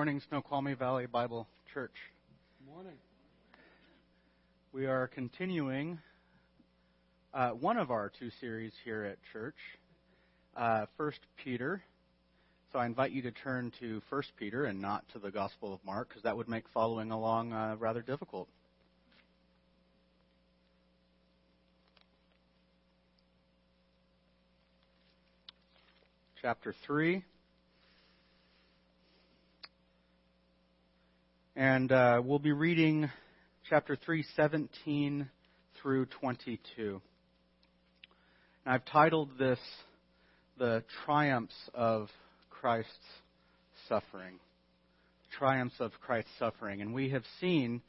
morning, Snoqualmie Valley Bible Church. Morning. We are continuing uh, one of our two series here at church, uh, First Peter. So I invite you to turn to First Peter and not to the Gospel of Mark, because that would make following along uh, rather difficult. Chapter three. And uh, we'll be reading chapter 3, 17 through 22. And I've titled this The Triumphs of Christ's Suffering. Triumphs of Christ's Suffering. And we have seen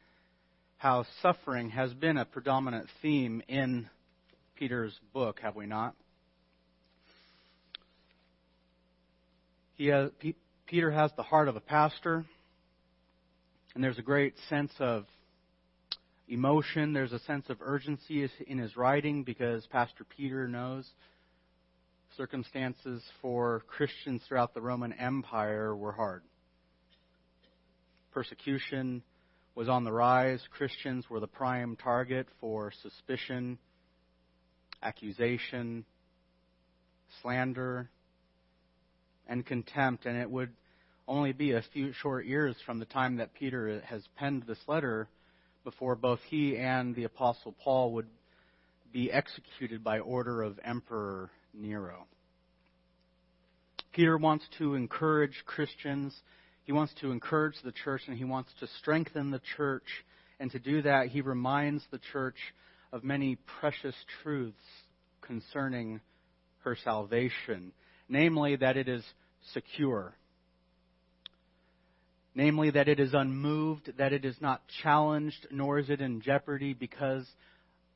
how suffering has been a predominant theme in Peter's book, have we not? He has, Peter has the heart of a pastor. And there's a great sense of emotion. There's a sense of urgency in his writing because Pastor Peter knows circumstances for Christians throughout the Roman Empire were hard. Persecution was on the rise. Christians were the prime target for suspicion, accusation, slander, and contempt. And it would only be a few short years from the time that Peter has penned this letter before both he and the Apostle Paul would be executed by order of Emperor Nero. Peter wants to encourage Christians. He wants to encourage the church and he wants to strengthen the church. And to do that, he reminds the church of many precious truths concerning her salvation. Namely, that it is secure namely that it is unmoved, that it is not challenged, nor is it in jeopardy because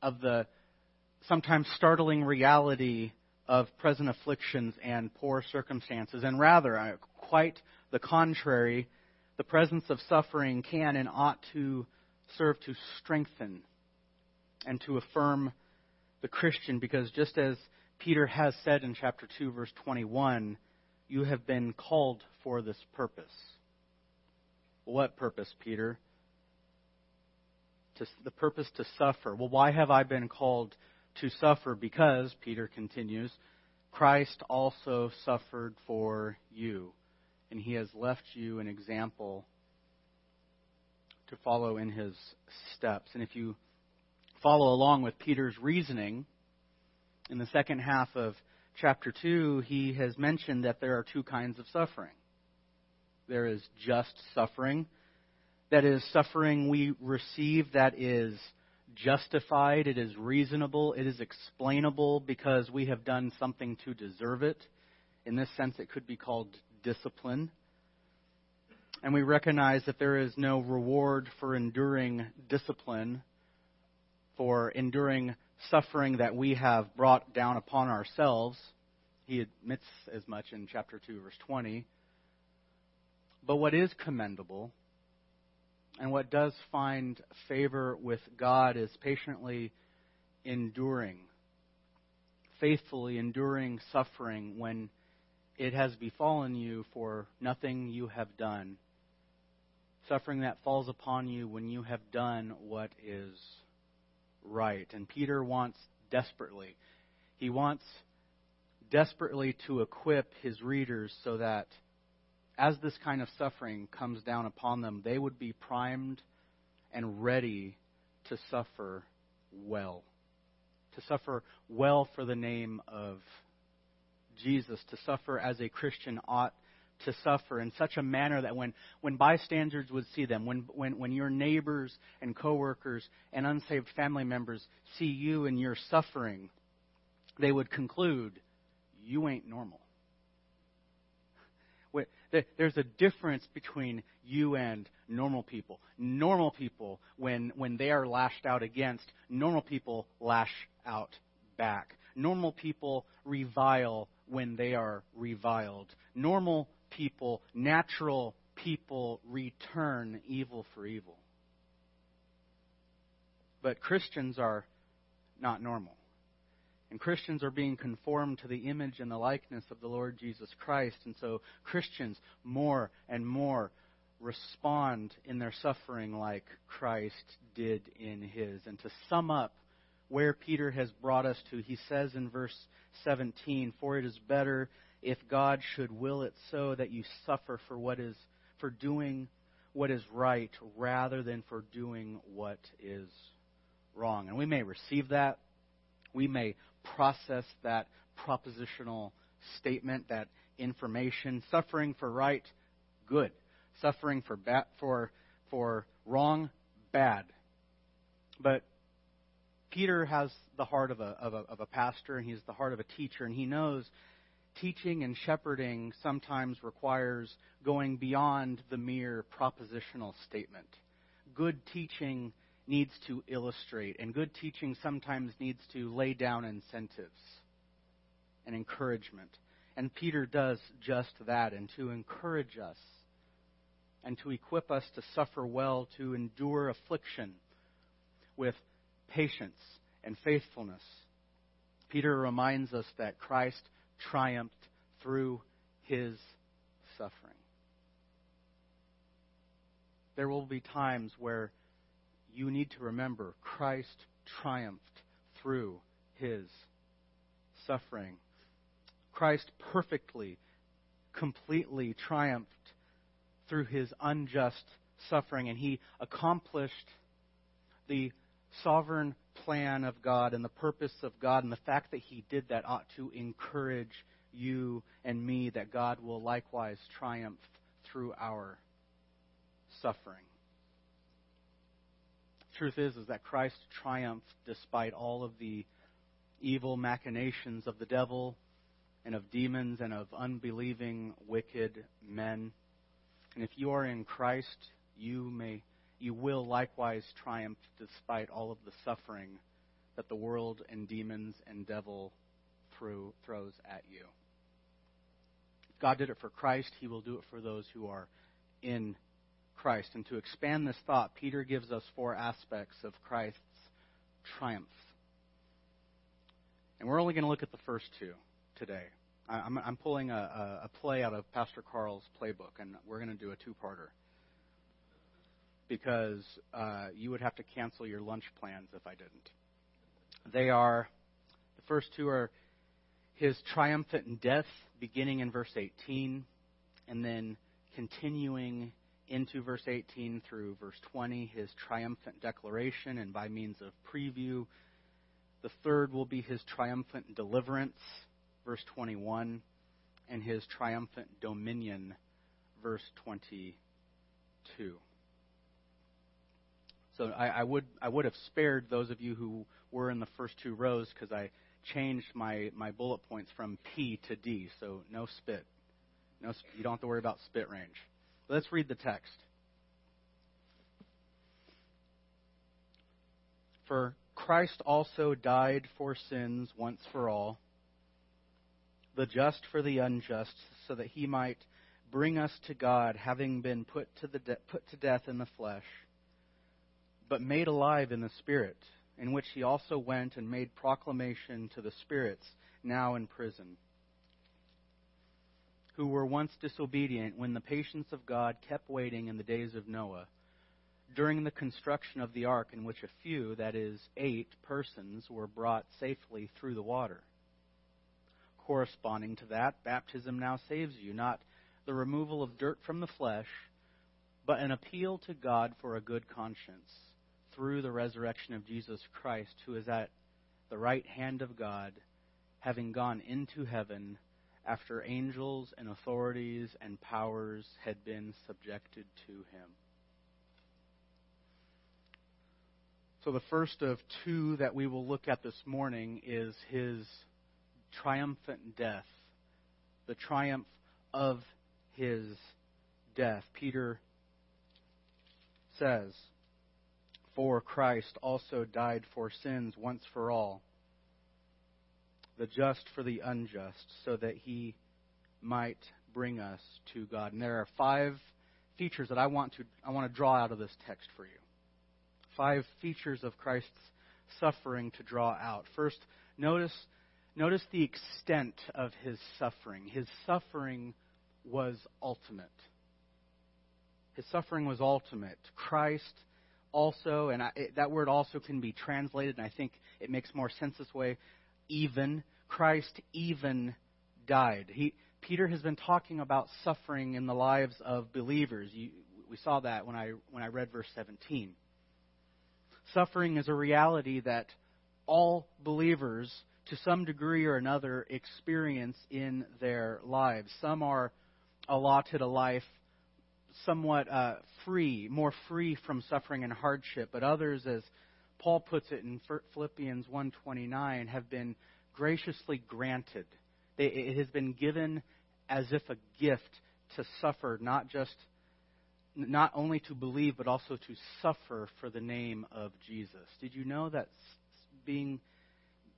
of the sometimes startling reality of present afflictions and poor circumstances, and rather, quite the contrary, the presence of suffering can and ought to serve to strengthen and to affirm the Christian, because just as Peter has said in chapter 2, verse 21, you have been called for this purpose. What purpose, Peter? To, the purpose to suffer. Well, why have I been called to suffer? Because, Peter continues, Christ also suffered for you, and he has left you an example to follow in his steps. And if you follow along with Peter's reasoning, in the second half of chapter 2, he has mentioned that there are two kinds of suffering. There is just suffering. That is suffering we receive that is justified, it is reasonable, it is explainable because we have done something to deserve it. In this sense, it could be called discipline. And we recognize that there is no reward for enduring discipline, for enduring suffering that we have brought down upon ourselves. He admits as much in chapter 2, verse 20. But what is commendable and what does find favor with God is patiently enduring, faithfully enduring suffering when it has befallen you for nothing you have done. Suffering that falls upon you when you have done what is right. And Peter wants desperately, he wants desperately to equip his readers so that as this kind of suffering comes down upon them, they would be primed and ready to suffer well. To suffer well for the name of Jesus, to suffer as a Christian ought to suffer in such a manner that when, when bystanders would see them, when, when, when your neighbors and coworkers and unsaved family members see you and your suffering, they would conclude, you ain't normal. There's a difference between you and normal people. Normal people, when, when they are lashed out against, normal people lash out back. Normal people revile when they are reviled. Normal people, natural people, return evil for evil. But Christians are not normal. And Christians are being conformed to the image and the likeness of the Lord Jesus Christ. And so Christians more and more respond in their suffering like Christ did in his. And to sum up where Peter has brought us to, he says in verse 17, For it is better if God should will it so that you suffer for what is for doing what is right rather than for doing what is wrong. And we may receive that. We may process that propositional statement, that information. Suffering for right, good. Suffering for ba- for for wrong, bad. But Peter has the heart of a, of a, of a pastor, and he's the heart of a teacher, and he knows teaching and shepherding sometimes requires going beyond the mere propositional statement. Good teaching needs to illustrate, and good teaching sometimes needs to lay down incentives and encouragement. And Peter does just that, and to encourage us and to equip us to suffer well, to endure affliction with patience and faithfulness. Peter reminds us that Christ triumphed through his suffering. There will be times where you need to remember Christ triumphed through his suffering. Christ perfectly, completely triumphed through his unjust suffering, and he accomplished the sovereign plan of God and the purpose of God, and the fact that He did that ought to encourage you and me that God will likewise triumph through our suffering. Truth is, is that Christ triumphed despite all of the evil machinations of the devil and of demons and of unbelieving, wicked men. And if you are in Christ, you may you will likewise triumph despite all of the suffering that the world and demons and devil threw, throws at you. If God did it for Christ, he will do it for those who are in Christ. And to expand this thought, Peter gives us four aspects of Christ's triumph. And we're only going to look at the first two today. I'm, I'm pulling a, a, play out of Pastor Carl's playbook, and we're going to do a two parter because uh, you would have to cancel your lunch plans if I didn't. They are, the first two are his triumphant death, beginning in verse 18, and then continuing into verse 18 through verse 20, his triumphant declaration, and by means of preview. The third will be his triumphant deliverance, verse 21, and his triumphant dominion, verse 22. So I, I would I would have spared those of you who were in the first two rows because I changed my, my bullet points from P to D. So no spit. No, you don't have to worry about spit range. Let's read the text. For Christ also died for sins once for all, the just for the unjust, so that he might bring us to God, having been put to, the de- put to death in the flesh but made alive in the Spirit, in which he also went and made proclamation to the spirits now in prison, who were once disobedient when the patience of God kept waiting in the days of Noah, during the construction of the ark, in which a few, that is, eight persons, were brought safely through the water. Corresponding to that, baptism now saves you, not the removal of dirt from the flesh, but an appeal to God for a good conscience through the resurrection of Jesus Christ, who is at the right hand of God, having gone into heaven after angels and authorities and powers had been subjected to him. So, the first of two that we will look at this morning is his triumphant death, the triumph of his death. Peter says, for Christ also died for sins once for all, the just for the unjust, so that he might bring us to God. And there are five features that I want to I want to draw out of this text for you. Five features of Christ's suffering to draw out. First, notice notice the extent of his suffering. His suffering was ultimate. His suffering was ultimate. Christ also, and I, it, that word also can be translated, and I think it makes more sense this way, even. Christ even died. He, Peter has been talking about suffering in the lives of believers. You, we saw that when I, when I read verse 17. Suffering is a reality that all believers, to some degree or another, experience in their lives. Some are allotted a life somewhat uh, free, more free from suffering and hardship, but others, as Paul puts it in Philippians 1:29, have been graciously granted. It has been given as if a gift to suffer, not just not only to believe, but also to suffer for the name of Jesus. Did you know that being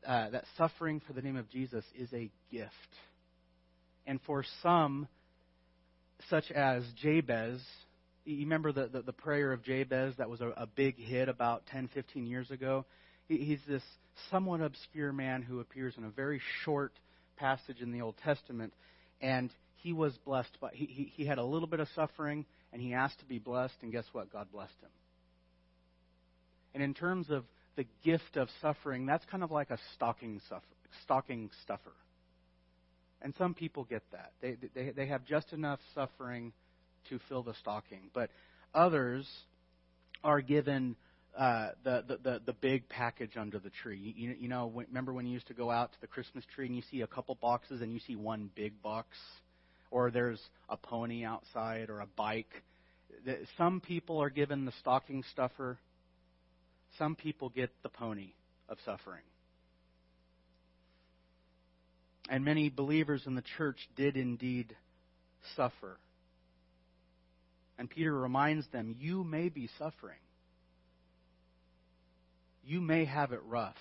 uh, that suffering for the name of Jesus is a gift? And for some, such as Jabez, you remember the, the, the prayer of Jabez that was a, a, big hit about 10, 15 years ago? He, he's this somewhat obscure man who appears in a very short passage in the Old Testament, and he was blessed, but he, he, he had a little bit of suffering and he asked to be blessed, and guess what? God blessed him. And in terms of the gift of suffering, that's kind of like a stocking, suffer, stocking stuffer. And some people get that. They, they, they have just enough suffering to fill the stocking. But others are given uh, the, the, the, the big package under the tree. You, you know, remember when you used to go out to the Christmas tree and you see a couple boxes and you see one big box? or there's a pony outside or a bike. Some people are given the stocking stuffer. Some people get the pony of suffering. And many believers in the church did indeed suffer. And Peter reminds them, you may be suffering. You may have it rough.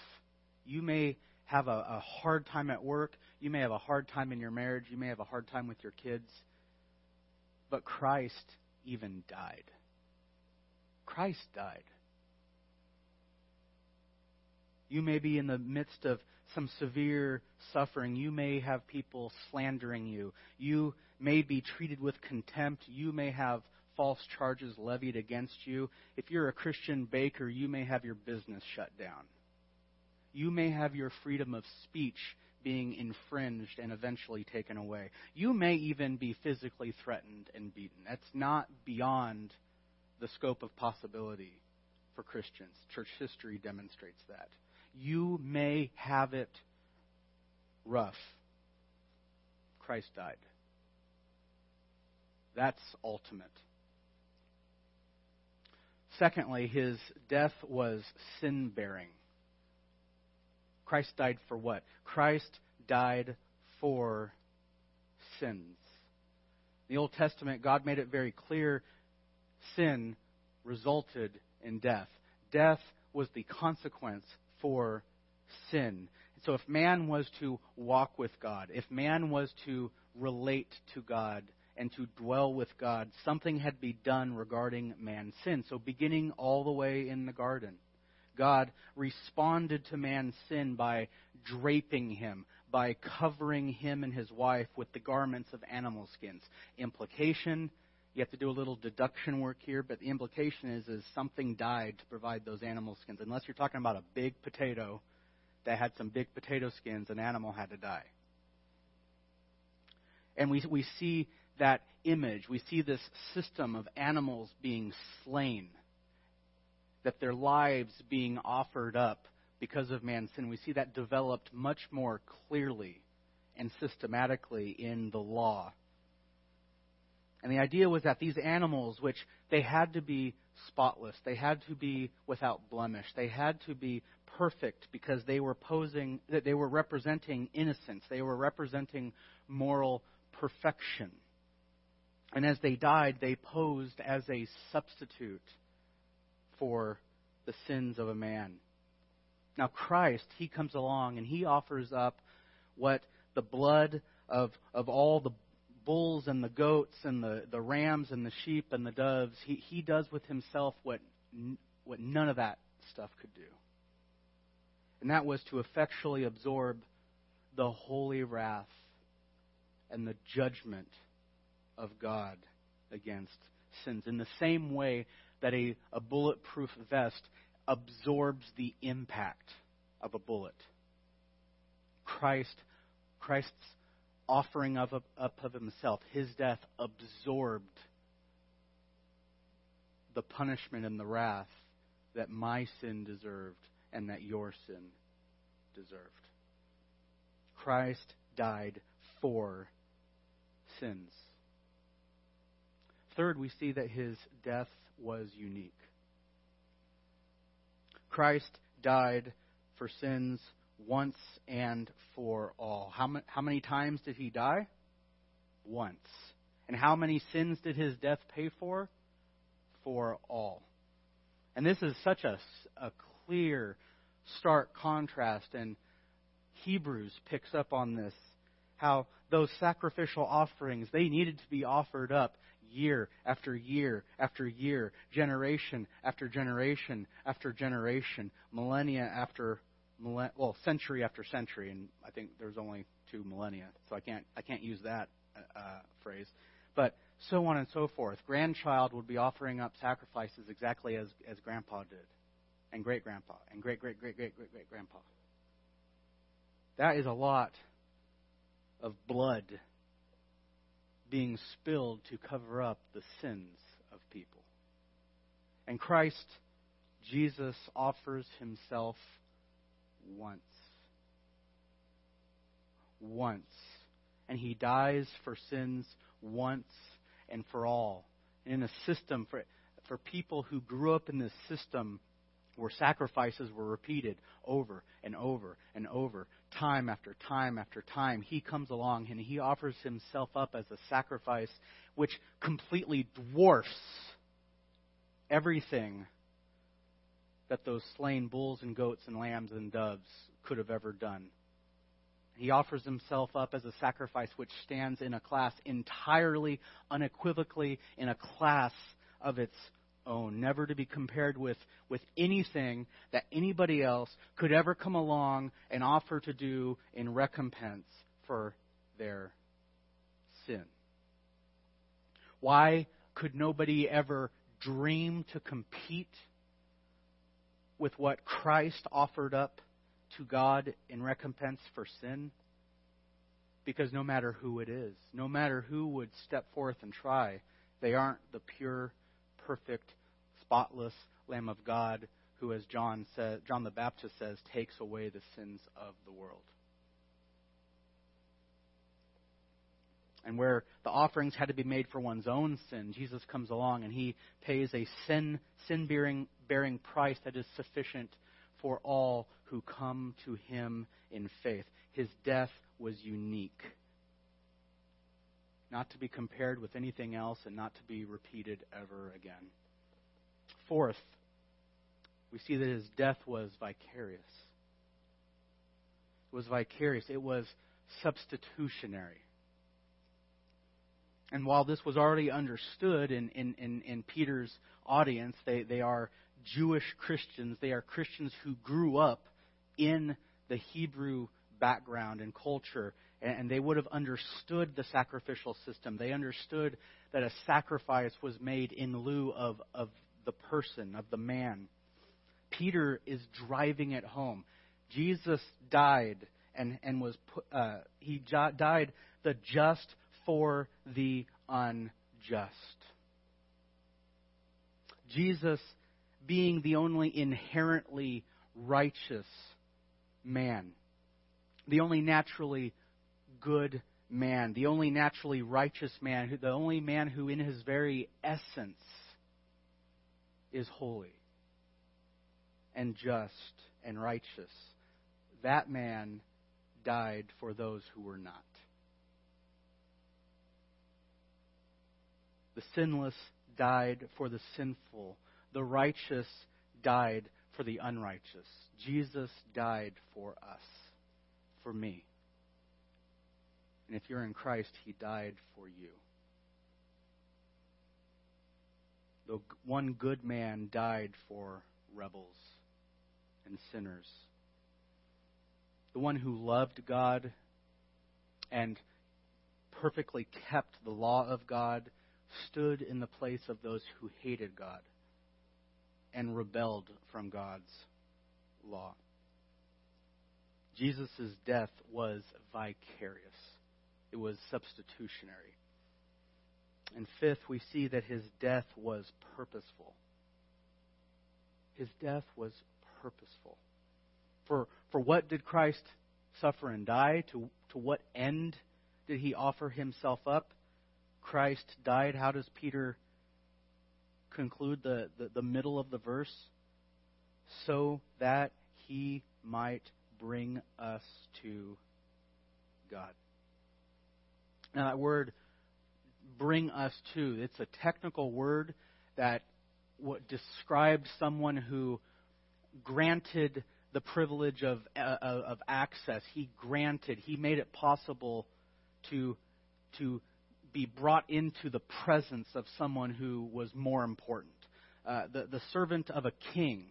You may have a, a hard time at work. You may have a hard time in your marriage. You may have a hard time with your kids. But Christ even died. Christ died. You may be in the midst of some severe suffering. You may have people slandering you. You may be treated with contempt. You may have false charges levied against you. If you're a Christian baker, you may have your business shut down you may have your freedom of speech being infringed and eventually taken away. You may even be physically threatened and beaten. That's not beyond the scope of possibility for Christians. Church history demonstrates that. You may have it rough. Christ died. That's ultimate. Secondly, his death was sin bearing. Christ died for what? Christ died for sins. In the Old Testament, God made it very clear sin resulted in death. Death was the consequence for sin. So if man was to walk with God, if man was to relate to God and to dwell with God, something had to be done regarding man's sin. So beginning all the way in the garden. God responded to man's sin by draping him, by covering him and his wife with the garments of animal skins. Implication, you have to do a little deduction work here, but the implication is, is something died to provide those animal skins. Unless you're talking about a big potato that had some big potato skins, an animal had to die. And we, we see that image. We see this system of animals being slain that their lives being offered up because of man's sin. We see that developed much more clearly and systematically in the law. And the idea was that these animals, which they had to be spotless, they had to be without blemish, they had to be perfect because they were posing, that they were representing innocence, they were representing moral perfection. And as they died, they posed as a substitute for the sins of a man. Now, Christ, He comes along and He offers up what the blood of, of all the bulls and the goats and the, the rams and the sheep and the doves, He, he does with Himself what, what none of that stuff could do. And that was to effectually absorb the holy wrath and the judgment of God against sins in the same way that a, a bulletproof vest absorbs the impact of a bullet. Christ, Christ's offering of, up of himself, his death absorbed the punishment and the wrath that my sin deserved and that your sin deserved. Christ died for sins. Third, we see that his death was unique. Christ died for sins once and for all. How, ma- how many times did he die? Once. And how many sins did his death pay for? For all. And this is such a, a clear, stark contrast, and Hebrews picks up on this. How those sacrificial offerings, they needed to be offered up year after year after year, generation after generation after generation, millennia after well, century after century, and I think there's only two millennia, so I can't I can't use that uh, phrase. But so on and so forth. Grandchild would be offering up sacrifices exactly as as grandpa did, and great grandpa, and great great great great great great grandpa. That is a lot of blood being spilled to cover up the sins of people. And Christ, Jesus, offers himself once. Once. And he dies for sins once and for all. And in a system, for, for people who grew up in this system where sacrifices were repeated over and over and over, time after time after time, he comes along and he offers himself up as a sacrifice which completely dwarfs everything that those slain bulls and goats and lambs and doves could have ever done. He offers himself up as a sacrifice which stands in a class entirely, unequivocally, in a class of its own, never to be compared with, with anything that anybody else could ever come along and offer to do in recompense for their sin. Why could nobody ever dream to compete with what Christ offered up to God in recompense for sin? Because no matter who it is, no matter who would step forth and try, they aren't the pure, perfect, spotless Lamb of God who, as John says, John the Baptist says, takes away the sins of the world. and where the offerings had to be made for one's own sin, Jesus comes along and he pays a sin sin bearing bearing price that is sufficient for all who come to him in faith. His death was unique. Not to be compared with anything else and not to be repeated ever again. Fourth, we see that his death was vicarious. It was vicarious. It was substitutionary. And while this was already understood in, in, in, in, Peter's audience, they, they are Jewish Christians. They are Christians who grew up in the Hebrew background and culture, and, they would have understood the sacrificial system. They understood that a sacrifice was made in lieu of, of the person, of the man. Peter is driving it home. Jesus died and, and was put, uh, he died the just for the unjust. Jesus being the only inherently righteous man, the only naturally good man, the only naturally righteous man, the only man who in his very essence is holy and just and righteous. That man died for those who were not. The sinless died for the sinful. The righteous died for the unrighteous. Jesus died for us, for me. And if you're in Christ, he died for you. The one good man died for rebels and sinners. The one who loved God and perfectly kept the law of God stood in the place of those who hated God and rebelled from God's law. Jesus' death was vicarious, it was substitutionary. And fifth, we see that his death was purposeful. His death was purposeful. For, for what did Christ suffer and die? To, to what end did he offer himself up? Christ died. How does Peter conclude the, the, the middle of the verse? So that he might bring us to God. Now, that word bring us to, it's a technical word that describes someone who granted the privilege of, uh, of access. He granted, he made it possible to, to be brought into the presence of someone who was more important. Uh, the, the servant of a king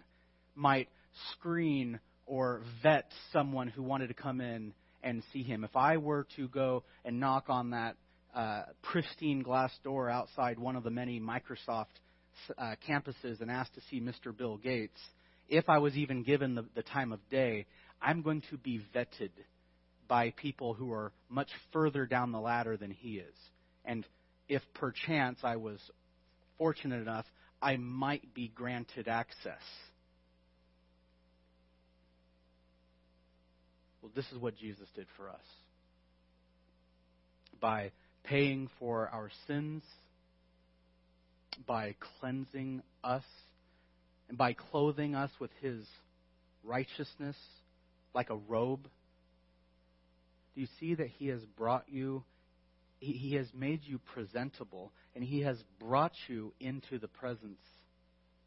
might screen or vet someone who wanted to come in and see him. If I were to go and knock on that uh, pristine glass door outside one of the many Microsoft uh, campuses and ask to see Mr. Bill Gates, if I was even given the, the time of day, I'm going to be vetted by people who are much further down the ladder than he is. And if perchance I was fortunate enough, I might be granted access. Well, this is what Jesus did for us. By paying for our sins, by cleansing us, and by clothing us with his righteousness like a robe. Do you see that he has brought you, he, he has made you presentable, and he has brought you into the presence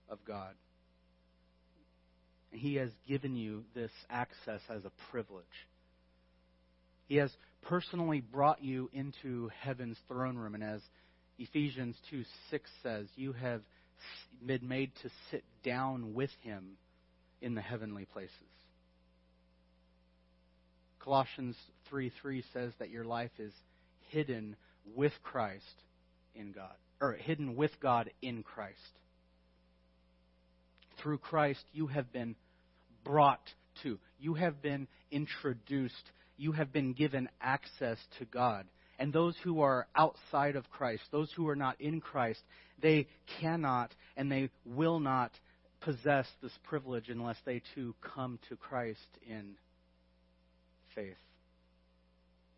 of God? He has given you this access as a privilege. He has personally brought you into heaven's throne room. And as Ephesians 2 6 says, you have been made to sit down with him in the heavenly places. Colossians 3 3 says that your life is hidden with Christ in God, or hidden with God in Christ. Through Christ, you have been brought to, you have been introduced you have been given access to God. And those who are outside of Christ, those who are not in Christ, they cannot and they will not possess this privilege unless they too come to Christ in faith.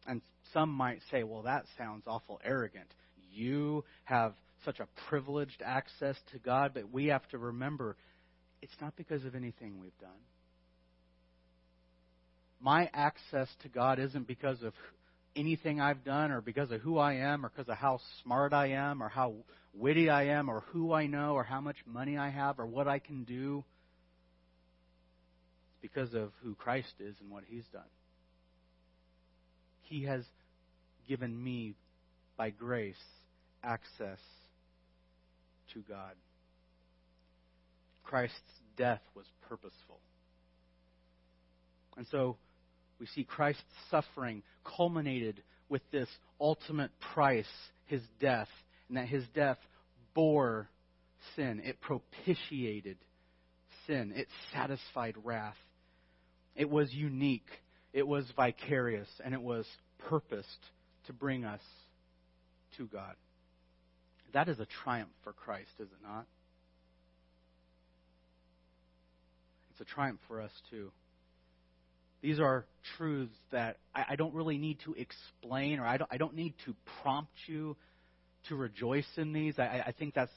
And some might say, well, that sounds awful arrogant. You have such a privileged access to God, but we have to remember it's not because of anything we've done my access to God isn't because of anything I've done or because of who I am or because of how smart I am or how witty I am or who I know or how much money I have or what I can do. It's because of who Christ is and what He's done. He has given me, by grace, access to God. Christ's death was purposeful. And so, we see Christ's suffering culminated with this ultimate price, his death, and that his death bore sin. It propitiated sin. It satisfied wrath. It was unique. It was vicarious. And it was purposed to bring us to God. That is a triumph for Christ, is it not? It's a triumph for us, too. These are truths that I, I don't really need to explain or I don't, I don't need to prompt you to rejoice in these. I, I think that's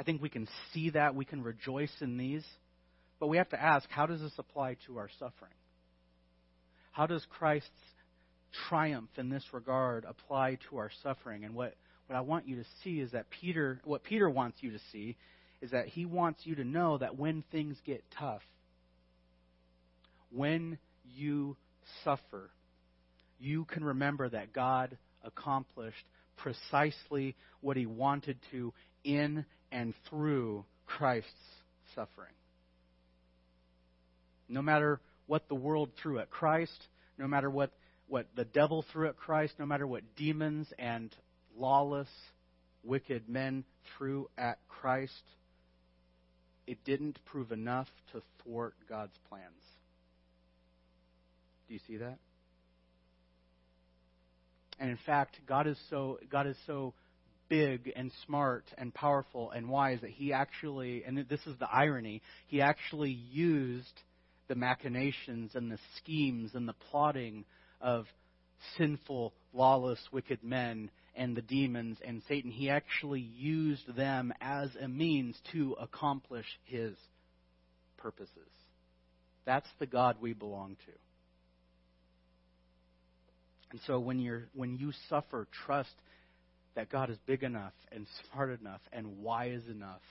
I think we can see that. We can rejoice in these. But we have to ask, how does this apply to our suffering? How does Christ's triumph in this regard apply to our suffering? And what, what I want you to see is that Peter, what Peter wants you to see is that he wants you to know that when things get tough, when you suffer, you can remember that God accomplished precisely what he wanted to in and through Christ's suffering. No matter what the world threw at Christ, no matter what, what the devil threw at Christ, no matter what demons and lawless wicked men threw at Christ, it didn't prove enough to thwart God's plans. Do you see that? And in fact, God is so God is so big and smart and powerful and wise that he actually and this is the irony, he actually used the machinations and the schemes and the plotting of sinful, lawless, wicked men and the demons and Satan. He actually used them as a means to accomplish his purposes. That's the God we belong to. And so when you're when you suffer, trust that God is big enough and smart enough and wise enough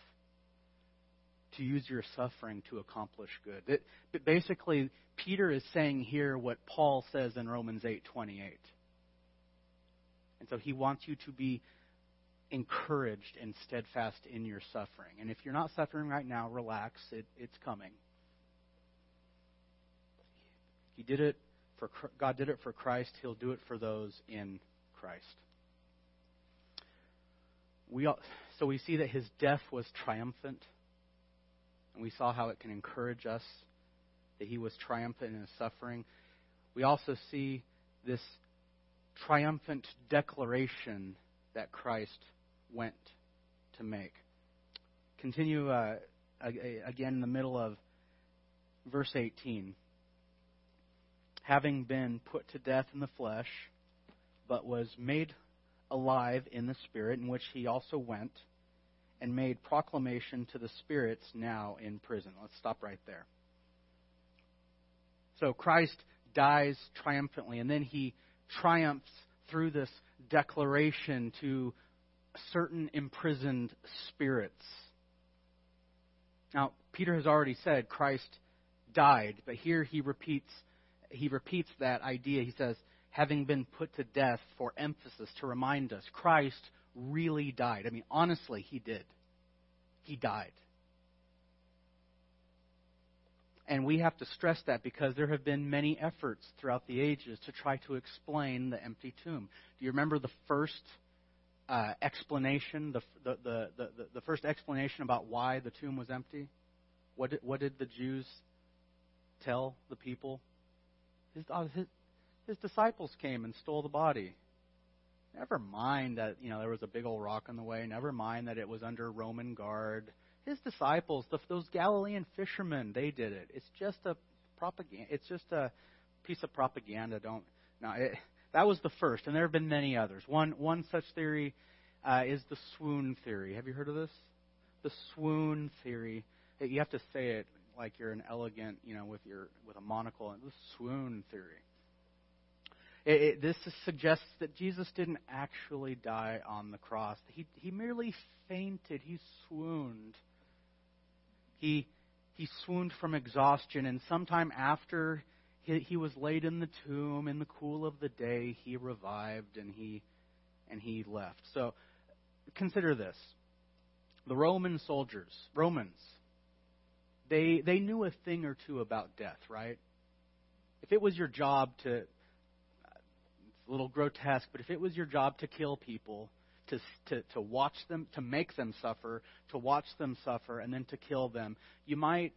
to use your suffering to accomplish good. It, but basically, Peter is saying here what Paul says in Romans 8:28. And so he wants you to be encouraged and steadfast in your suffering. And if you're not suffering right now, relax. It, it's coming. He did it for God did it for Christ. He'll do it for those in Christ. We all, so we see that his death was triumphant, and we saw how it can encourage us that he was triumphant in his suffering. We also see this triumphant declaration that Christ went to make. Continue uh, again in the middle of verse 18 having been put to death in the flesh, but was made alive in the Spirit, in which he also went and made proclamation to the spirits now in prison. Let's stop right there. So Christ dies triumphantly, and then he triumphs through this declaration to certain imprisoned spirits. Now, Peter has already said Christ died, but here he repeats he repeats that idea. He says, having been put to death for emphasis, to remind us Christ really died. I mean, honestly, he did. He died. And we have to stress that because there have been many efforts throughout the ages to try to explain the empty tomb. Do you remember the first uh, explanation, the, the, the, the, the first explanation about why the tomb was empty? What did, what did the Jews tell the people? His, uh, his, his disciples came and stole the body. Never mind that you know there was a big old rock in the way. Never mind that it was under Roman guard. His disciples, the, those Galilean fishermen, they did it. It's just a propaganda. It's just a piece of propaganda. Don't no. It, that was the first, and there have been many others. One one such theory uh, is the swoon theory. Have you heard of this? The swoon theory. You have to say it like you're an elegant, you know, with your with a monocle and the swoon theory. It, it, this suggests that Jesus didn't actually die on the cross. He he merely fainted. He swooned. He he swooned from exhaustion, and sometime after he, he was laid in the tomb in the cool of the day, he revived and he and he left. So consider this: the Roman soldiers, Romans, they, they knew a thing or two about death, right? If it was your job to, it's a little grotesque, but if it was your job to kill people, to, to, to watch them, to make them suffer, to watch them suffer, and then to kill them, you might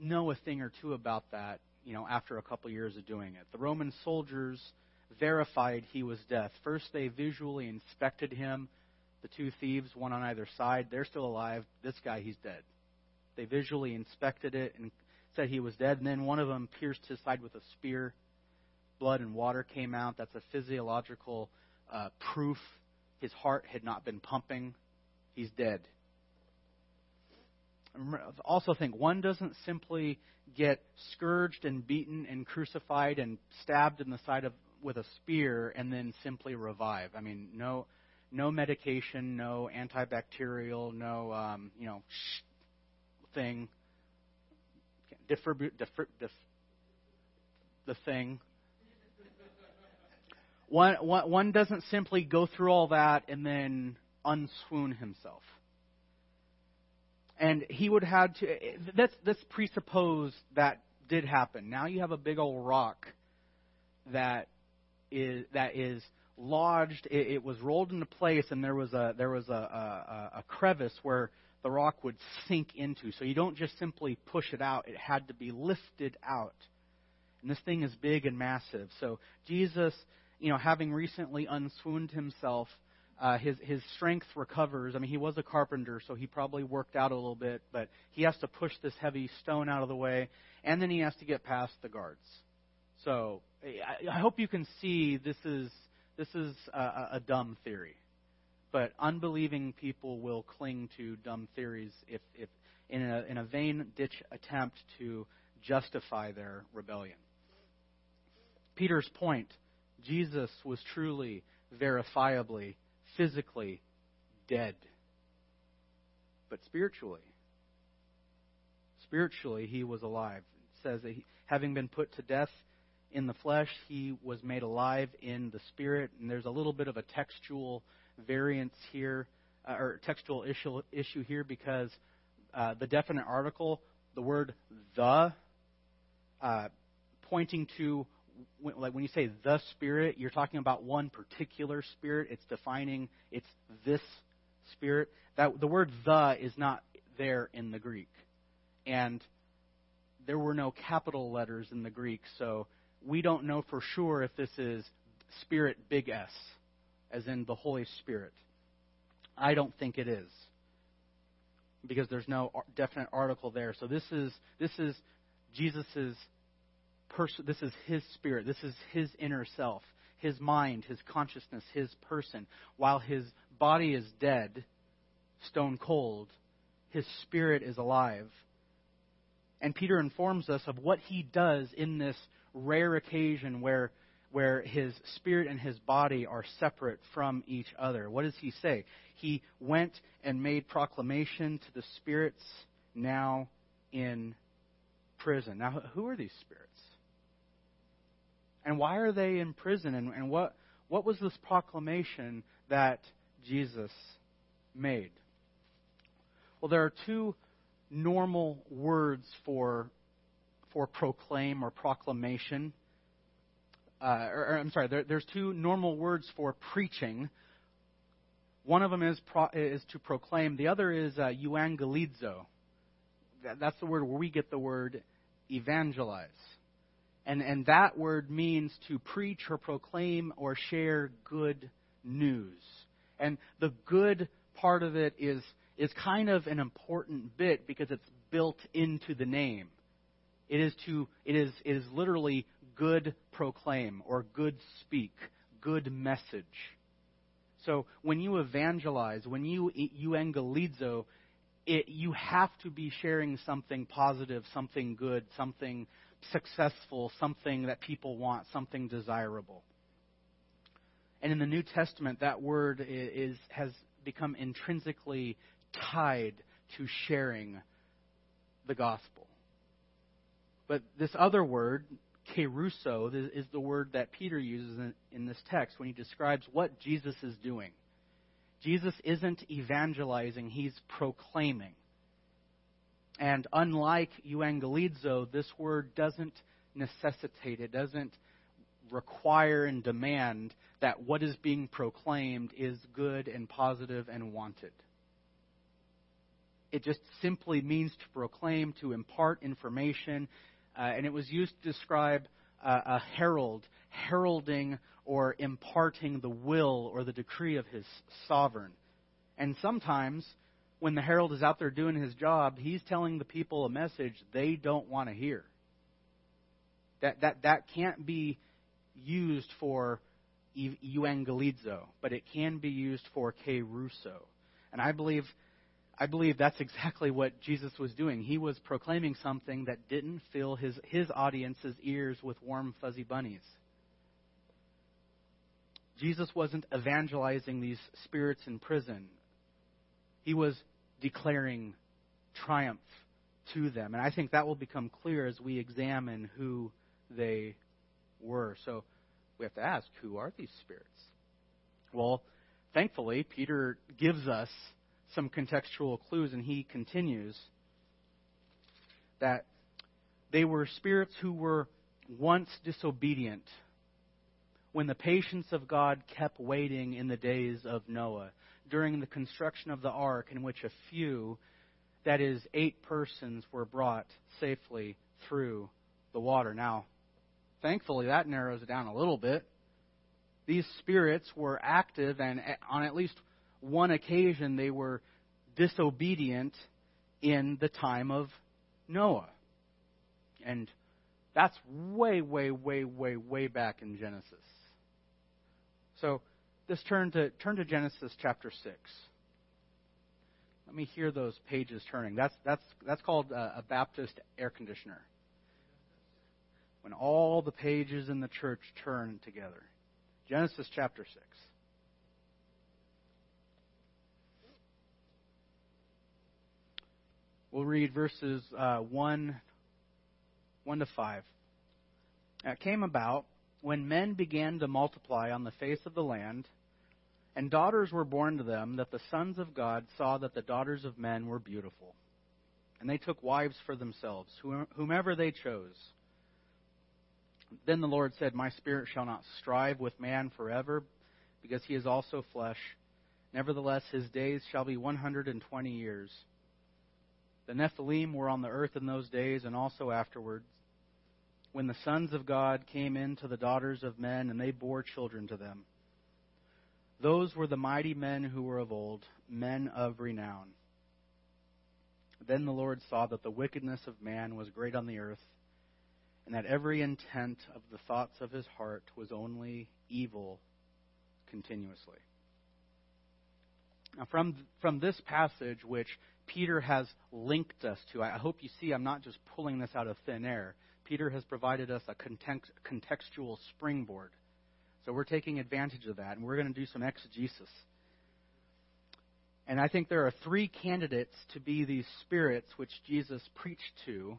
know a thing or two about that, you know, after a couple years of doing it. The Roman soldiers verified he was dead. First, they visually inspected him. The two thieves, one on either side, they're still alive. This guy, he's dead. They visually inspected it and said he was dead. And then one of them pierced his side with a spear. Blood and water came out. That's a physiological uh, proof his heart had not been pumping. He's dead. Also, think one doesn't simply get scourged and beaten and crucified and stabbed in the side of with a spear and then simply revive. I mean, no, no medication, no antibacterial, no, um, you know, thing, distribute dif, the thing. One, one, one doesn't simply go through all that and then unswoon himself. And he would have to, let's, let's presuppose that did happen. Now you have a big old rock that is, that is lodged, it, it was rolled into place, and there was a there was a, a, a crevice where the rock would sink into. So you don't just simply push it out; it had to be lifted out. And this thing is big and massive. So Jesus, you know, having recently unswooned himself, uh, his his strength recovers. I mean, he was a carpenter, so he probably worked out a little bit, but he has to push this heavy stone out of the way, and then he has to get past the guards. So I, I hope you can see this is this is a, a dumb theory, but unbelieving people will cling to dumb theories if, if in a in a vain ditch attempt to justify their rebellion. Peter's point: Jesus was truly, verifiably, physically dead, but spiritually. Spiritually, he was alive. It says that he, having been put to death in the flesh, he was made alive in the spirit. And there's a little bit of a textual variance here, uh, or textual issue, issue here, because uh, the definite article, the word the, uh, pointing to when, like when you say the spirit, you're talking about one particular spirit. It's defining it's this spirit. That the word the is not there in the Greek, and there were no capital letters in the Greek, so we don't know for sure if this is Spirit big S, as in the Holy Spirit. I don't think it is because there's no definite article there. So this is this is Jesus's person. This is his spirit. This is his inner self, his mind, his consciousness, his person. While his body is dead, stone cold, his spirit is alive. And Peter informs us of what he does in this rare occasion where, where his spirit and his body are separate from each other. What does he say? He went and made proclamation to the spirits now in prison. Now, who are these spirits? And why are they in prison? And, and what, what was this proclamation that Jesus made? Well, there are two normal words for for proclaim or proclamation. Uh, or, or, I'm sorry, there, there's two normal words for preaching. One of them is, pro, is to proclaim. The other is uh, euangelizo. That, that's the word where we get the word evangelize. And, and that word means to preach or proclaim or share good news. And the good part of it is, is kind of an important bit because it's built into the name. It is to it is it is literally good proclaim or good speak, good message. So when you evangelize, when you euangelizo, it, you have to be sharing something positive, something good, something successful, something that people want, something desirable. And in the New Testament, that word is, has become intrinsically tied to sharing the gospel. But this other word, kerusso, is the word that Peter uses in, in this text when he describes what Jesus is doing. Jesus isn't evangelizing, he's proclaiming. And unlike euangelizo, this word doesn't necessitate, it doesn't require and demand that what is being proclaimed is good and positive and wanted. It just simply means to proclaim, to impart information, uh, and it was used to describe uh, a herald heralding or imparting the will or the decree of his sovereign. And sometimes, when the herald is out there doing his job, he's telling the people a message they don't want to hear. That, that, that can't be used for euangelizo, but it can be used for kerusso. And I believe I believe that's exactly what Jesus was doing. He was proclaiming something that didn't fill his, his audience's ears with warm, fuzzy bunnies. Jesus wasn't evangelizing these spirits in prison, he was declaring triumph to them. And I think that will become clear as we examine who they were. So we have to ask who are these spirits? Well, thankfully, Peter gives us some contextual clues, and he continues that they were spirits who were once disobedient, when the patience of God kept waiting in the days of Noah, during the construction of the ark, in which a few, that is, eight persons, were brought safely through the water. Now, thankfully, that narrows it down a little bit. These spirits were active, and on at least one occasion, they were disobedient in the time of Noah. And that's way, way, way, way, way back in Genesis. So let's turn to turn to Genesis chapter six. Let me hear those pages turning. That's that's that's called a, a Baptist air conditioner. When all the pages in the church turn together. Genesis chapter six. We'll read verses uh, 1, 1 to 5. It came about when men began to multiply on the face of the land, and daughters were born to them, that the sons of God saw that the daughters of men were beautiful. And they took wives for themselves, whomever they chose. Then the Lord said, My spirit shall not strive with man forever, because he is also flesh. Nevertheless, his days shall be 120 years. The Nephilim were on the earth in those days and also afterwards, when the sons of God came in to the daughters of men, and they bore children to them. Those were the mighty men who were of old, men of renown. Then the Lord saw that the wickedness of man was great on the earth, and that every intent of the thoughts of his heart was only evil continuously. Now, from, from this passage, which Peter has linked us to. I hope you see I'm not just pulling this out of thin air. Peter has provided us a context, contextual springboard. So we're taking advantage of that, and we're going to do some exegesis. And I think there are three candidates to be these spirits which Jesus preached to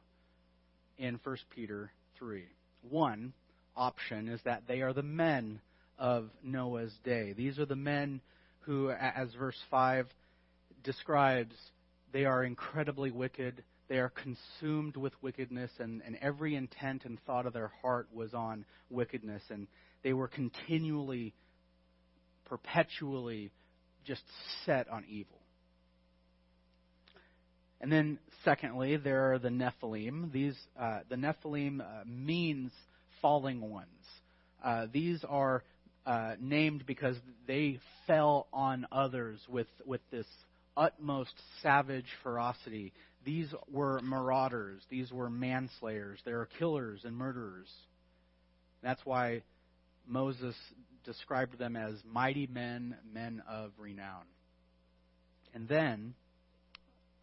in 1 Peter 3. One option is that they are the men of Noah's day. These are the men who, as verse 5 describes, they are incredibly wicked. They are consumed with wickedness, and, and every intent and thought of their heart was on wickedness. And they were continually, perpetually just set on evil. And then, secondly, there are the Nephilim. These, uh, the Nephilim uh, means falling ones. Uh, these are uh, named because they fell on others with, with this utmost savage ferocity. These were marauders, these were manslayers, they were killers and murderers. That's why Moses described them as mighty men, men of renown. And then,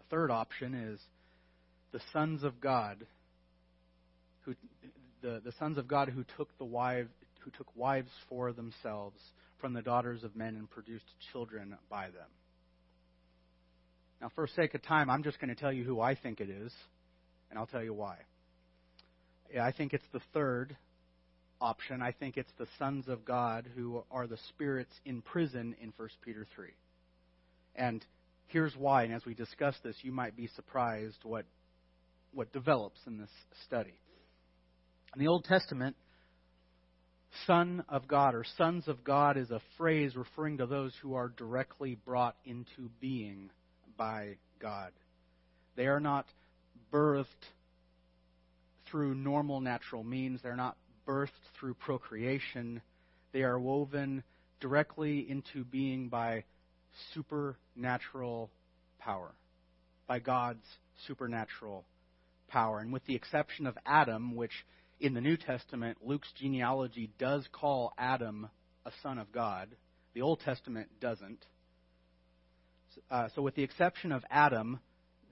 a third option is the sons of God, who the, the sons of God who took the wife who took wives for themselves from the daughters of men and produced children by them. Now, for sake of time, I'm just going to tell you who I think it is, and I'll tell you why. Yeah, I think it's the third option. I think it's the sons of God who are the spirits in prison in 1 Peter 3. And here's why, and as we discuss this, you might be surprised what, what develops in this study. In the Old Testament, Son of God or sons of God is a phrase referring to those who are directly brought into being by God. They are not birthed through normal natural means, they're not birthed through procreation. They are woven directly into being by supernatural power, by God's supernatural power. And with the exception of Adam, which in the New Testament, Luke's genealogy does call Adam a son of God, the Old Testament doesn't. Uh, so, with the exception of Adam,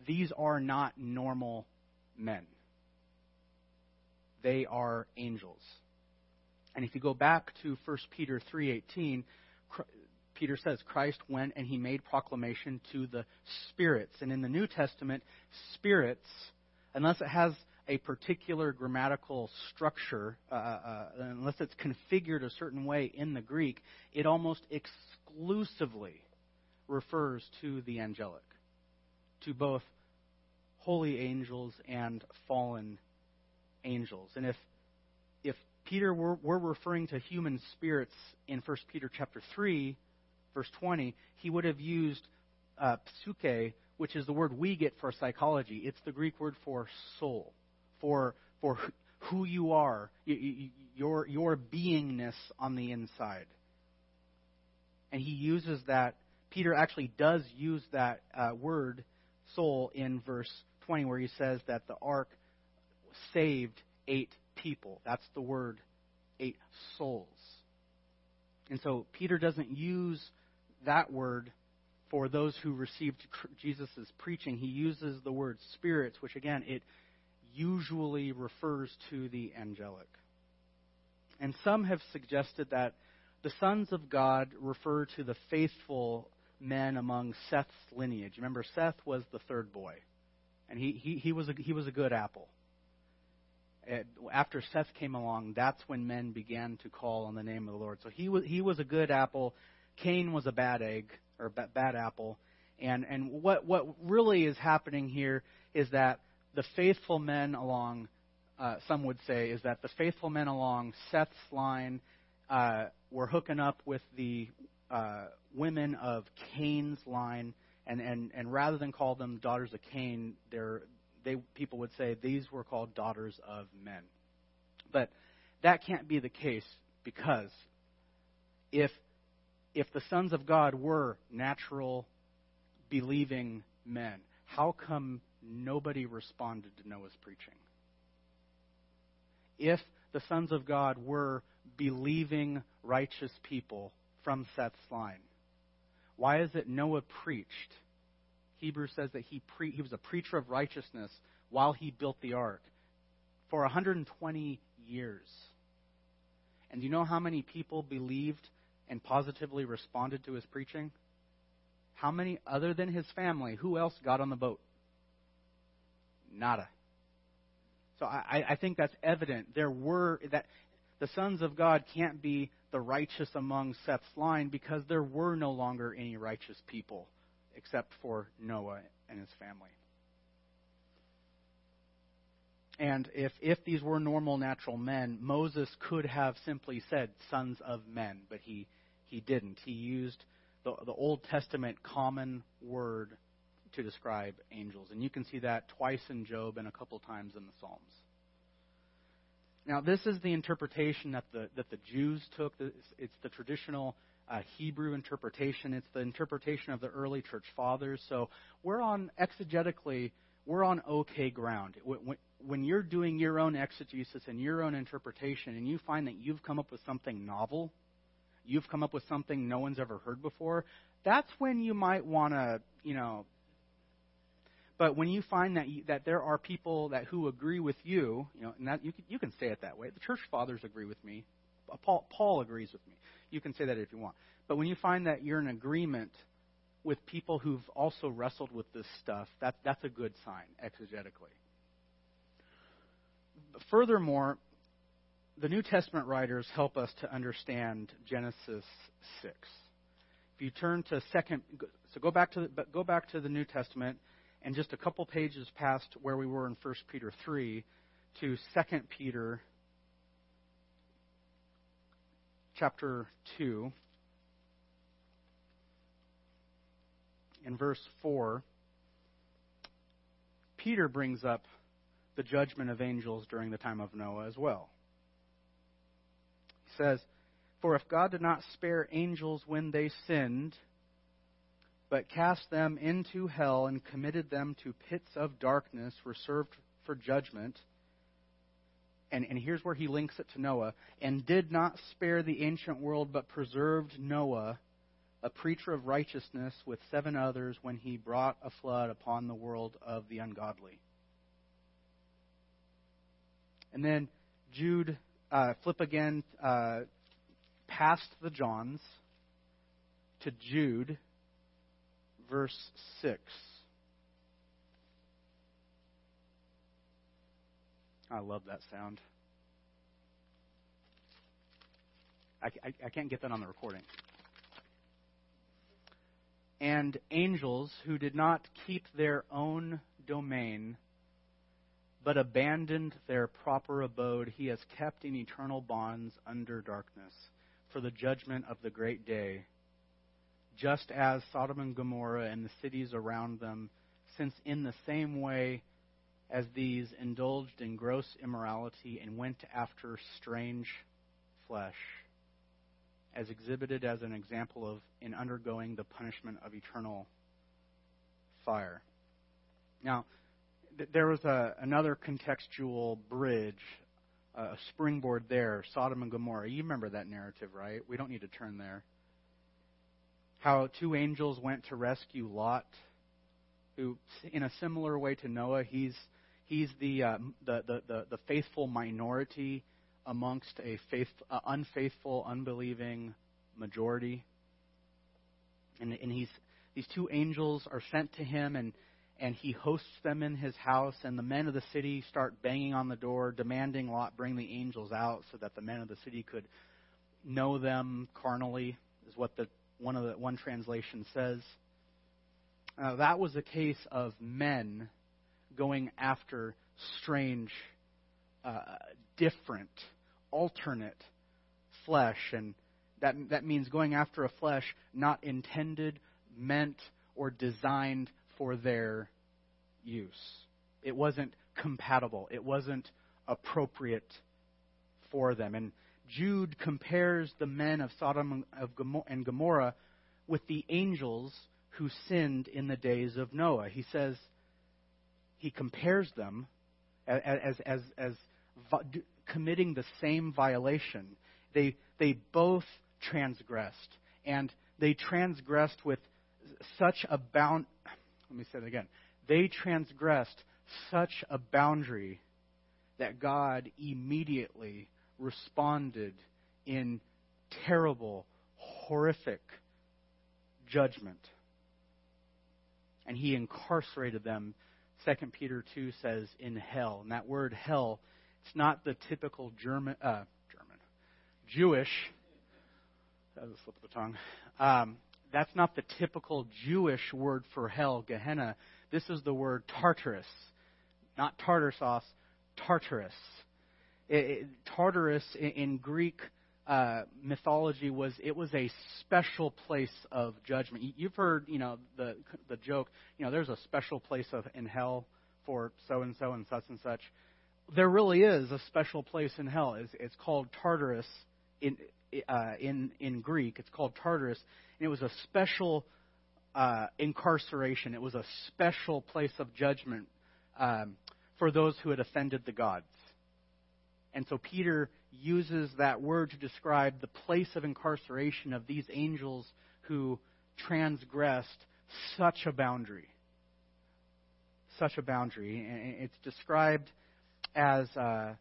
these are not normal men. They are angels. And if you go back to 1 Peter 3:18, Peter says Christ went and he made proclamation to the spirits. And in the New Testament, spirits, unless it has a particular grammatical structure, uh, uh, unless it's configured a certain way in the Greek, it almost exclusively refers to the angelic, to both holy angels and fallen angels. And if if Peter were, were referring to human spirits in 1 Peter chapter 3, verse 20, he would have used uh, which is the word we get for psychology. It's the Greek word for soul, for, for who you are, your, your beingness on the inside. And he uses that, Peter actually does use that uh, word, soul, in verse 20, where he says that the ark saved eight people. That's the word, eight souls. And so Peter doesn't use that word for those who received Jesus' preaching. He uses the word spirits, which again, it usually refers to the angelic. And some have suggested that the sons of God refer to the faithful men among Seth's lineage. Remember, Seth was the third boy, and he, he, he, was, a, he was a good apple. After Seth came along, that's when men began to call on the name of the Lord. So he was, he was a good apple. Cain was a bad egg, or bad apple. And, and what, what really is happening here is that the faithful men along, uh, some would say, is that the faithful men along Seth's line uh, were hooking up with the uh, women of Cain's line, and, and, and rather than call them daughters of Cain, they people would say these were called daughters of men. But that can't be the case because if if the sons of God were natural believing men, how come nobody responded to Noah's preaching. If the sons of God were believing righteous people from Seth's line, why is it Noah preached? Hebrews says that he, pre- he was a preacher of righteousness while he built the ark for 120 years. And do you know how many people believed and positively responded to his preaching? How many, other than his family, who else got on the boat? Nada. So I, I think that's evident. There were that the sons of God can't be the righteous among Seth's line because there were no longer any righteous people except for Noah and his family. And if, if these were normal natural men, Moses could have simply said sons of men, but he, he didn't. He used the, the Old Testament common word to describe angels. And you can see that twice in Job and a couple times in the Psalms. Now, this is the interpretation that the, that the Jews took. It's the traditional uh, Hebrew interpretation. It's the interpretation of the early church fathers. So we're on, exegetically, we're on okay ground. When, when you're doing your own exegesis and your own interpretation, and you find that you've come up with something novel, you've come up with something no one's ever heard before, that's when you might want to, you know, but when you find that you, that there are people that who agree with you, you know, and that you can, you can say it that way. The church fathers agree with me. Paul, Paul agrees with me. You can say that if you want. But when you find that you're in agreement with people who've also wrestled with this stuff, that, that's a good sign exegetically. Furthermore, the New Testament writers help us to understand Genesis 6. If you turn to second, so go back to the, go back to the New Testament and just a couple pages past where we were in 1 Peter 3 to 2 Peter chapter 2 in verse 4 Peter brings up the judgment of angels during the time of Noah as well. He says, For if God did not spare angels when they sinned, but cast them into hell and committed them to pits of darkness reserved for judgment. And, and here's where he links it to Noah. And did not spare the ancient world, but preserved Noah, a preacher of righteousness, with seven others when he brought a flood upon the world of the ungodly. And then Jude, uh, flip again uh, past the Johns to Jude verse 6. I love that sound. I, I, I, can't get that on the recording. And angels who did not keep their own domain, but abandoned their proper abode, he has kept in eternal bonds under darkness for the judgment of the great day, just as Sodom and Gomorrah and the cities around them, since in the same way as these indulged in gross immorality and went after strange flesh, as exhibited as an example of in undergoing the punishment of eternal fire. Now, there was a, another contextual bridge, a springboard there, Sodom and Gomorrah. You remember that narrative, right? We don't need to turn there. How two angels went to rescue Lot, who, in a similar way to Noah, he's he's the uh, the, the, the the faithful minority amongst a faith, uh, unfaithful, unbelieving majority. And, and he's these two angels are sent to him, and and he hosts them in his house, and the men of the city start banging on the door, demanding Lot bring the angels out so that the men of the city could know them carnally, is what the one of the one translation says. Uh, that was a case of men going after strange, uh, different, alternate flesh, and that that means going after a flesh not intended, meant, or designed for their use. It wasn't compatible. It wasn't appropriate for them. And Jude compares the men of Sodom and Gomorrah with the angels who sinned in the days of Noah. He says he compares them as as as, as committing the same violation. They they both transgressed, and they transgressed with such a bound let me say it again. They transgressed such a boundary that God immediately responded in terrible, horrific judgment. And he incarcerated them, 2 Peter 2 says, in hell. And that word hell, it's not the typical German, uh, German, Jewish, that was a slip of the tongue, um, that's not the typical Jewish word for hell, Gehenna. This is the word Tartarus, not tartar sauce, Tartarus. It, Tartarus in, in Greek uh, mythology was it was a special place of judgment. You've heard, you know, the the joke. You know, there's a special place of in hell for so and so and such and such. There really is a special place in hell. It's, it's called Tartarus in uh, in in Greek. It's called Tartarus, and it was a special uh, incarceration. It was a special place of judgment um, for those who had offended the gods. And so Peter uses that word to describe the place of incarceration of these angels who transgressed such a boundary. Such a boundary. And it's described as. Uh,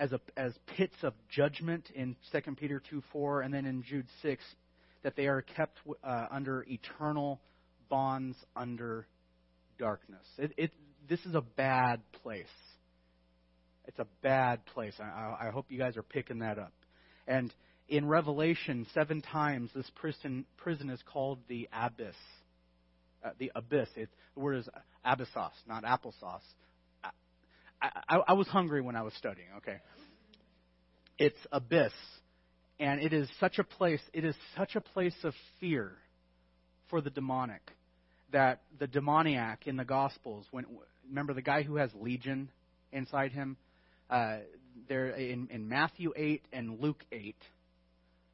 as, a, as pits of judgment in 2 Peter 2 4, and then in Jude 6, that they are kept uh, under eternal bonds under darkness. It, it, this is a bad place. It's a bad place. I, I hope you guys are picking that up. And in Revelation, seven times this prison, prison is called the abyss. Uh, the abyss. It, the word is abyssos, not applesauce. I, I, was hungry when I was studying, okay? It's abyss. And it is such a place, it is such a place of fear for the demonic that the demoniac in the Gospels, when remember the guy who has legion inside him, uh, there in, in Matthew 8 and Luke 8,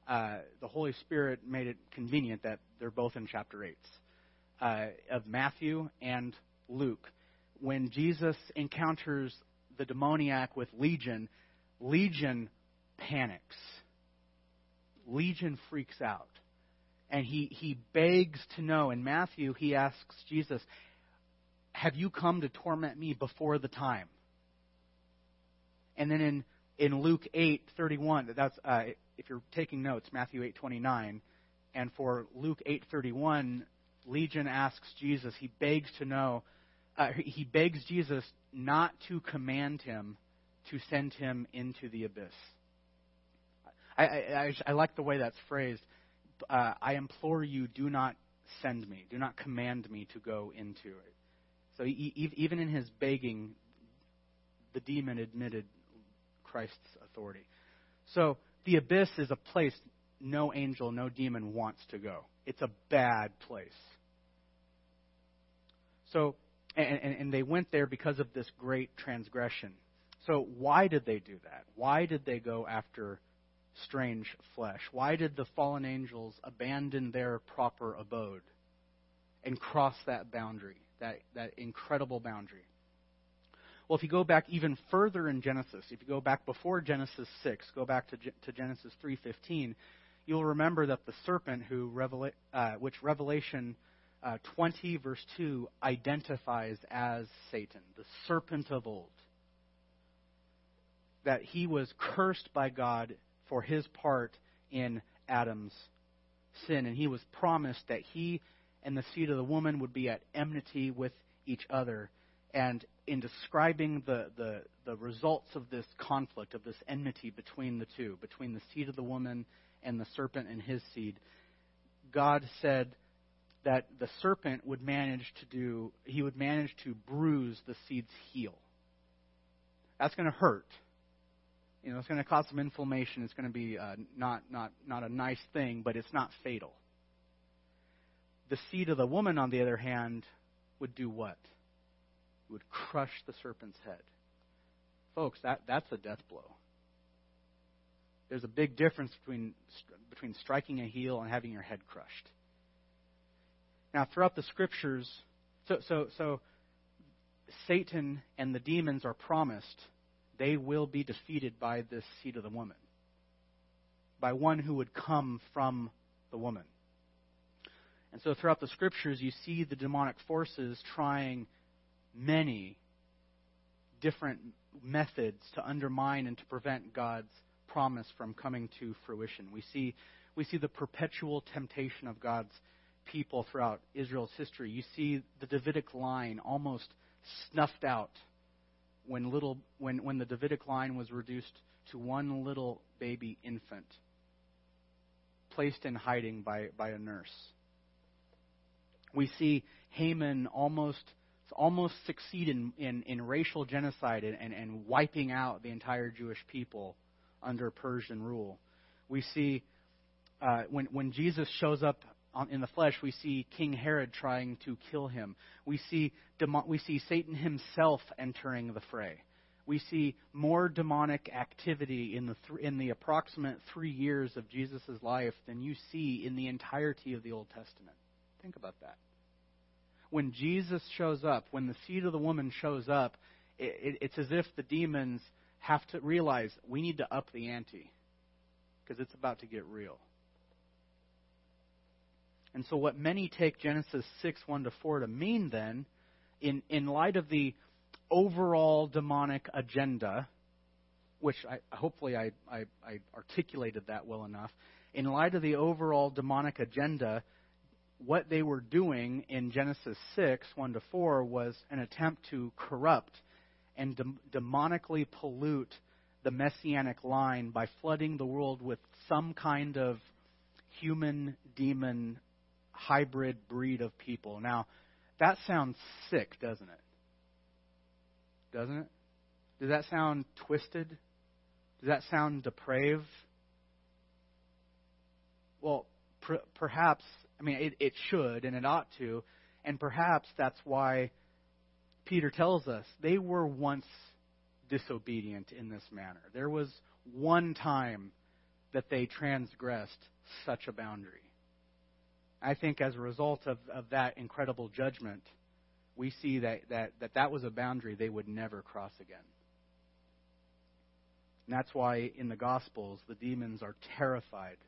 uh, the Holy Spirit made it convenient that they're both in chapter 8 uh, of Matthew and Luke when Jesus encounters the demoniac with Legion, Legion panics. Legion freaks out. And he, he begs to know. In Matthew, he asks Jesus, Have you come to torment me before the time? And then in, in Luke 8, 31, that's, uh, if you're taking notes, Matthew 8, 29. And for Luke 8, 31, Legion asks Jesus, he begs to know, uh, he begs Jesus not to command him to send him into the abyss. I, I, I like the way that's phrased. Uh, I implore you, do not send me, do not command me to go into it. So he, even in his begging, the demon admitted Christ's authority. So the abyss is a place no angel, no demon wants to go. It's a bad place. So, and, and, and they went there because of this great transgression. So, why did they do that? Why did they go after strange flesh? Why did the fallen angels abandon their proper abode and cross that boundary, that, that incredible boundary? Well, if you go back even further in Genesis, if you go back before Genesis 6, go back to, to Genesis 3:15, you'll remember that the serpent who revela- uh, which Revelation uh, 20 verse 2 identifies as Satan, the serpent of old. That he was cursed by God for his part in Adam's sin, and he was promised that he and the seed of the woman would be at enmity with each other. And in describing the, the, the results of this conflict, of this enmity between the two, between the seed of the woman and the serpent and his seed, God said that the serpent would manage to do, he would manage to bruise the seed's heel. That's going to hurt. You know, it's going to cause some inflammation. It's going to be uh, not, not, not a nice thing, but it's not fatal. The seed of the woman, on the other hand, would do what? It would crush the serpent's head. Folks, that, that's a death blow. There's a big difference between, between striking a heel and having your head crushed. Now, throughout the scriptures, so, so, so Satan and the demons are promised they will be defeated by this seed of the woman, by one who would come from the woman. And so throughout the scriptures, you see the demonic forces trying many different methods to undermine and to prevent God's promise from coming to fruition. We see, we see the perpetual temptation of God's people throughout Israel's history. You see the Davidic line almost snuffed out when, little, when, when the Davidic line was reduced to one little baby infant placed in hiding by, by a nurse. We see Haman almost almost succeed in, in, in racial genocide and, and, and wiping out the entire Jewish people under Persian rule. We see uh, when, when Jesus shows up on, in the flesh, we see King Herod trying to kill him. We see, we see Satan himself entering the fray. We see more demonic activity in the, th- in the approximate three years of Jesus' life than you see in the entirety of the Old Testament. Think about that. When Jesus shows up, when the seed of the woman shows up, it, it, it's as if the demons have to realize we need to up the ante because it's about to get real. And so, what many take Genesis 6 1 to 4 to mean then, in, in light of the overall demonic agenda, which I, hopefully I, I, I articulated that well enough, in light of the overall demonic agenda, what they were doing in Genesis 6 1 to 4 was an attempt to corrupt and de- demonically pollute the messianic line by flooding the world with some kind of human demon hybrid breed of people. Now, that sounds sick, doesn't it? Doesn't it? Does that sound twisted? Does that sound depraved? Well, per- perhaps, I mean, it, it should and it ought to, and perhaps that's why Peter tells us they were once disobedient in this manner. There was one time that they transgressed such a boundary. I think as a result of, of that incredible judgment, we see that, that, that that was a boundary they would never cross again. And that's why in the Gospels, the demons are terrified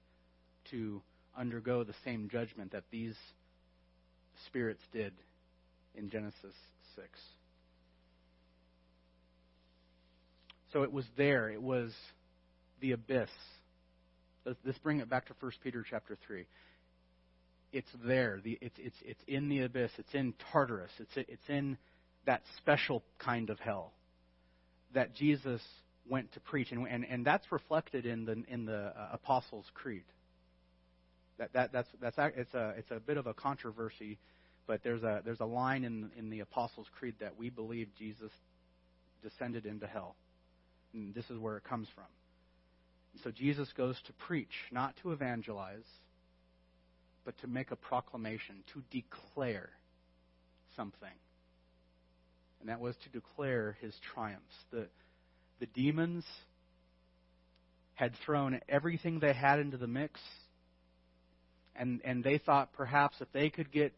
to undergo the same judgment that these spirits did in Genesis 6. So it was there. It was the abyss. Let's bring it back to 1 Peter chapter 3. It's there. The, it's, it's, it's in the abyss. It's in Tartarus. It's, it's in that special kind of hell that Jesus went to preach. And, and, and that's reflected in the, in the uh, Apostles' Creed. That, that, that's, that's, it's, a, it's a bit of a controversy but there's a there's a line in in the Apostles' Creed that we believe Jesus descended into hell. And this is where it comes from. So Jesus goes to preach, not to evangelize, but to make a proclamation, to declare something. And that was to declare his triumphs. The, the demons had thrown everything they had into the mix, and, and they thought perhaps if they could get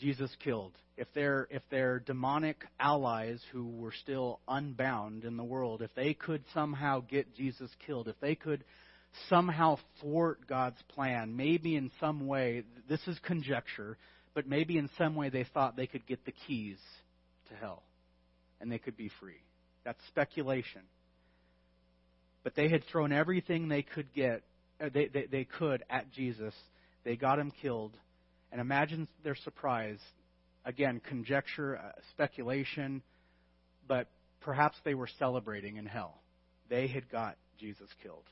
Jesus killed, if their if their demonic allies who were still unbound in the world, if they could somehow get Jesus killed, if they could somehow thwart God's plan, maybe in some way, this is conjecture, but maybe in some way they thought they could get the keys to hell and they could be free. That's speculation. But they had thrown everything they could get, they, they, they could at Jesus. They got him killed. And imagine their surprise. Again, conjecture, uh, speculation, but perhaps they were celebrating in hell. They had got Jesus killed.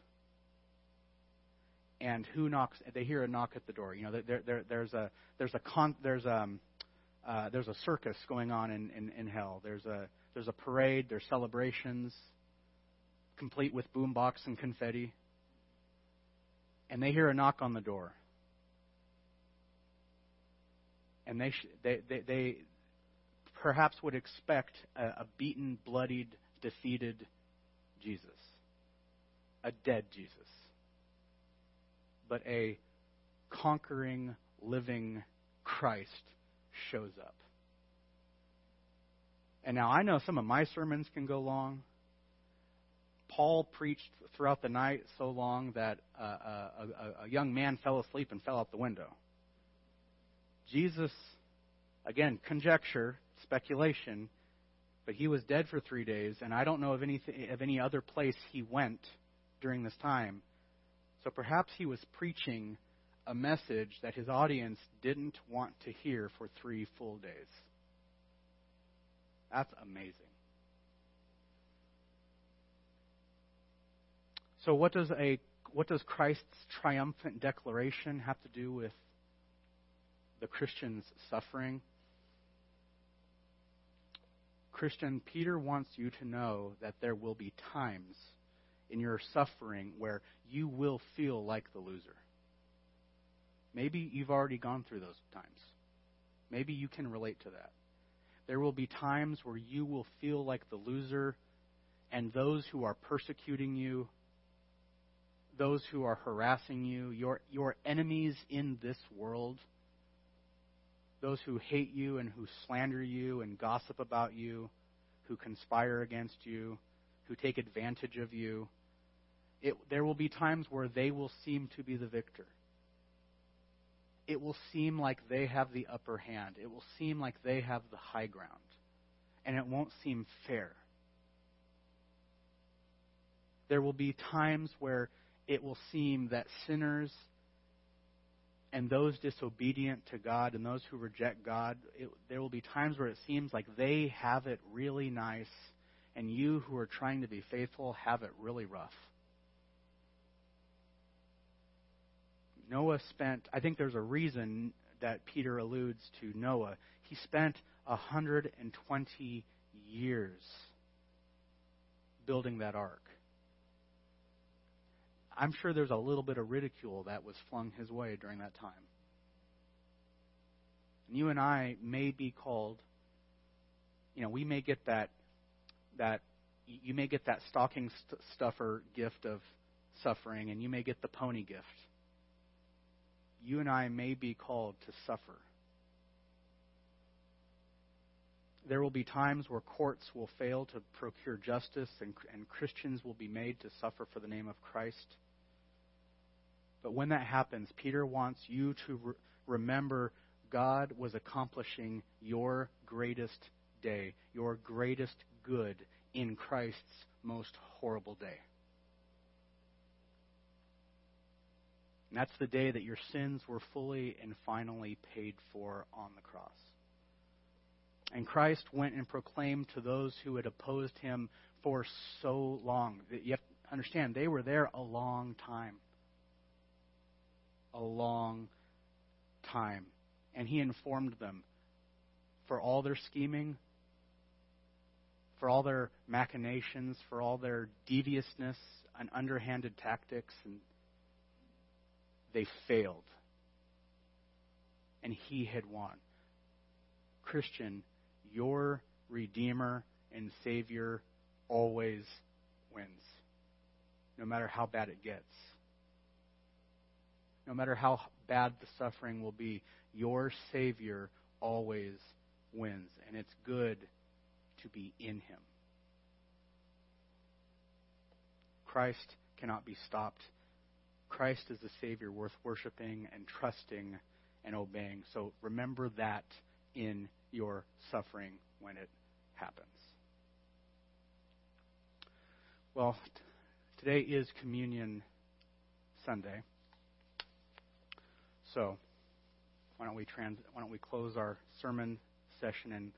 And who knocks? They hear a knock at the door. You know, there, there, there's a there's a con, there's a um, uh, there's a circus going on in, in, in hell. There's a there's a parade. There's celebrations, complete with boombox and confetti. And they hear a knock on the door and they, they, they, they perhaps would expect a, a beaten, bloodied, defeated Jesus, a dead Jesus, but a conquering, living Christ shows up. And now I know some of my sermons can go long. Paul preached throughout the night so long that uh, a, a, a young man fell asleep and fell out the window. Jesus, again, conjecture, speculation, but he was dead for three days, and I don't know of, anything, of any other place he went during this time. So perhaps he was preaching a message that his audience didn't want to hear for three full days. That's amazing. So what does a what does Christ's triumphant declaration have to do with the Christian's suffering. Christian, Peter wants you to know that there will be times in your suffering where you will feel like the loser. Maybe you've already gone through those times. Maybe you can relate to that. There will be times where you will feel like the loser, and those who are persecuting you, those who are harassing you, your, your enemies in this world, those who hate you and who slander you and gossip about you, who conspire against you, who take advantage of you. It, there will be times where they will seem to be the victor. It will seem like they have the upper hand. It will seem like they have the high ground. And it won't seem fair. There will be times where it will seem that sinners and those disobedient to God and those who reject God, it, there will be times where it seems like they have it really nice, and you who are trying to be faithful have it really rough. Noah spent, I think there's a reason that Peter alludes to Noah. He spent 120 years building that ark. I'm sure there's a little bit of ridicule that was flung his way during that time. And you and I may be called, you know, we may get that, that you may get that stocking st- stuffer gift of suffering, and you may get the pony gift. You and I may be called to suffer. There will be times where courts will fail to procure justice, and, and Christians will be made to suffer for the name of Christ. But when that happens, Peter wants you to re- remember God was accomplishing your greatest day, your greatest good in Christ's most horrible day. And that's the day that your sins were fully and finally paid for on the cross. And Christ went and proclaimed to those who had opposed him for so long. You have to understand, they were there a long time a long time. And he informed them for all their scheming, for all their machinations, for all their deviousness and underhanded tactics, and they failed. And he had won. Christian, your Redeemer and Savior always wins, no matter how bad it gets. No matter how bad the suffering will be, your Savior always wins. And it's good to be in Him. Christ cannot be stopped. Christ is the Savior worth worshiping and trusting and obeying. So remember that in your suffering when it happens. Well, t- today is Communion Sunday. So why don't we trans- why don't we close our sermon session and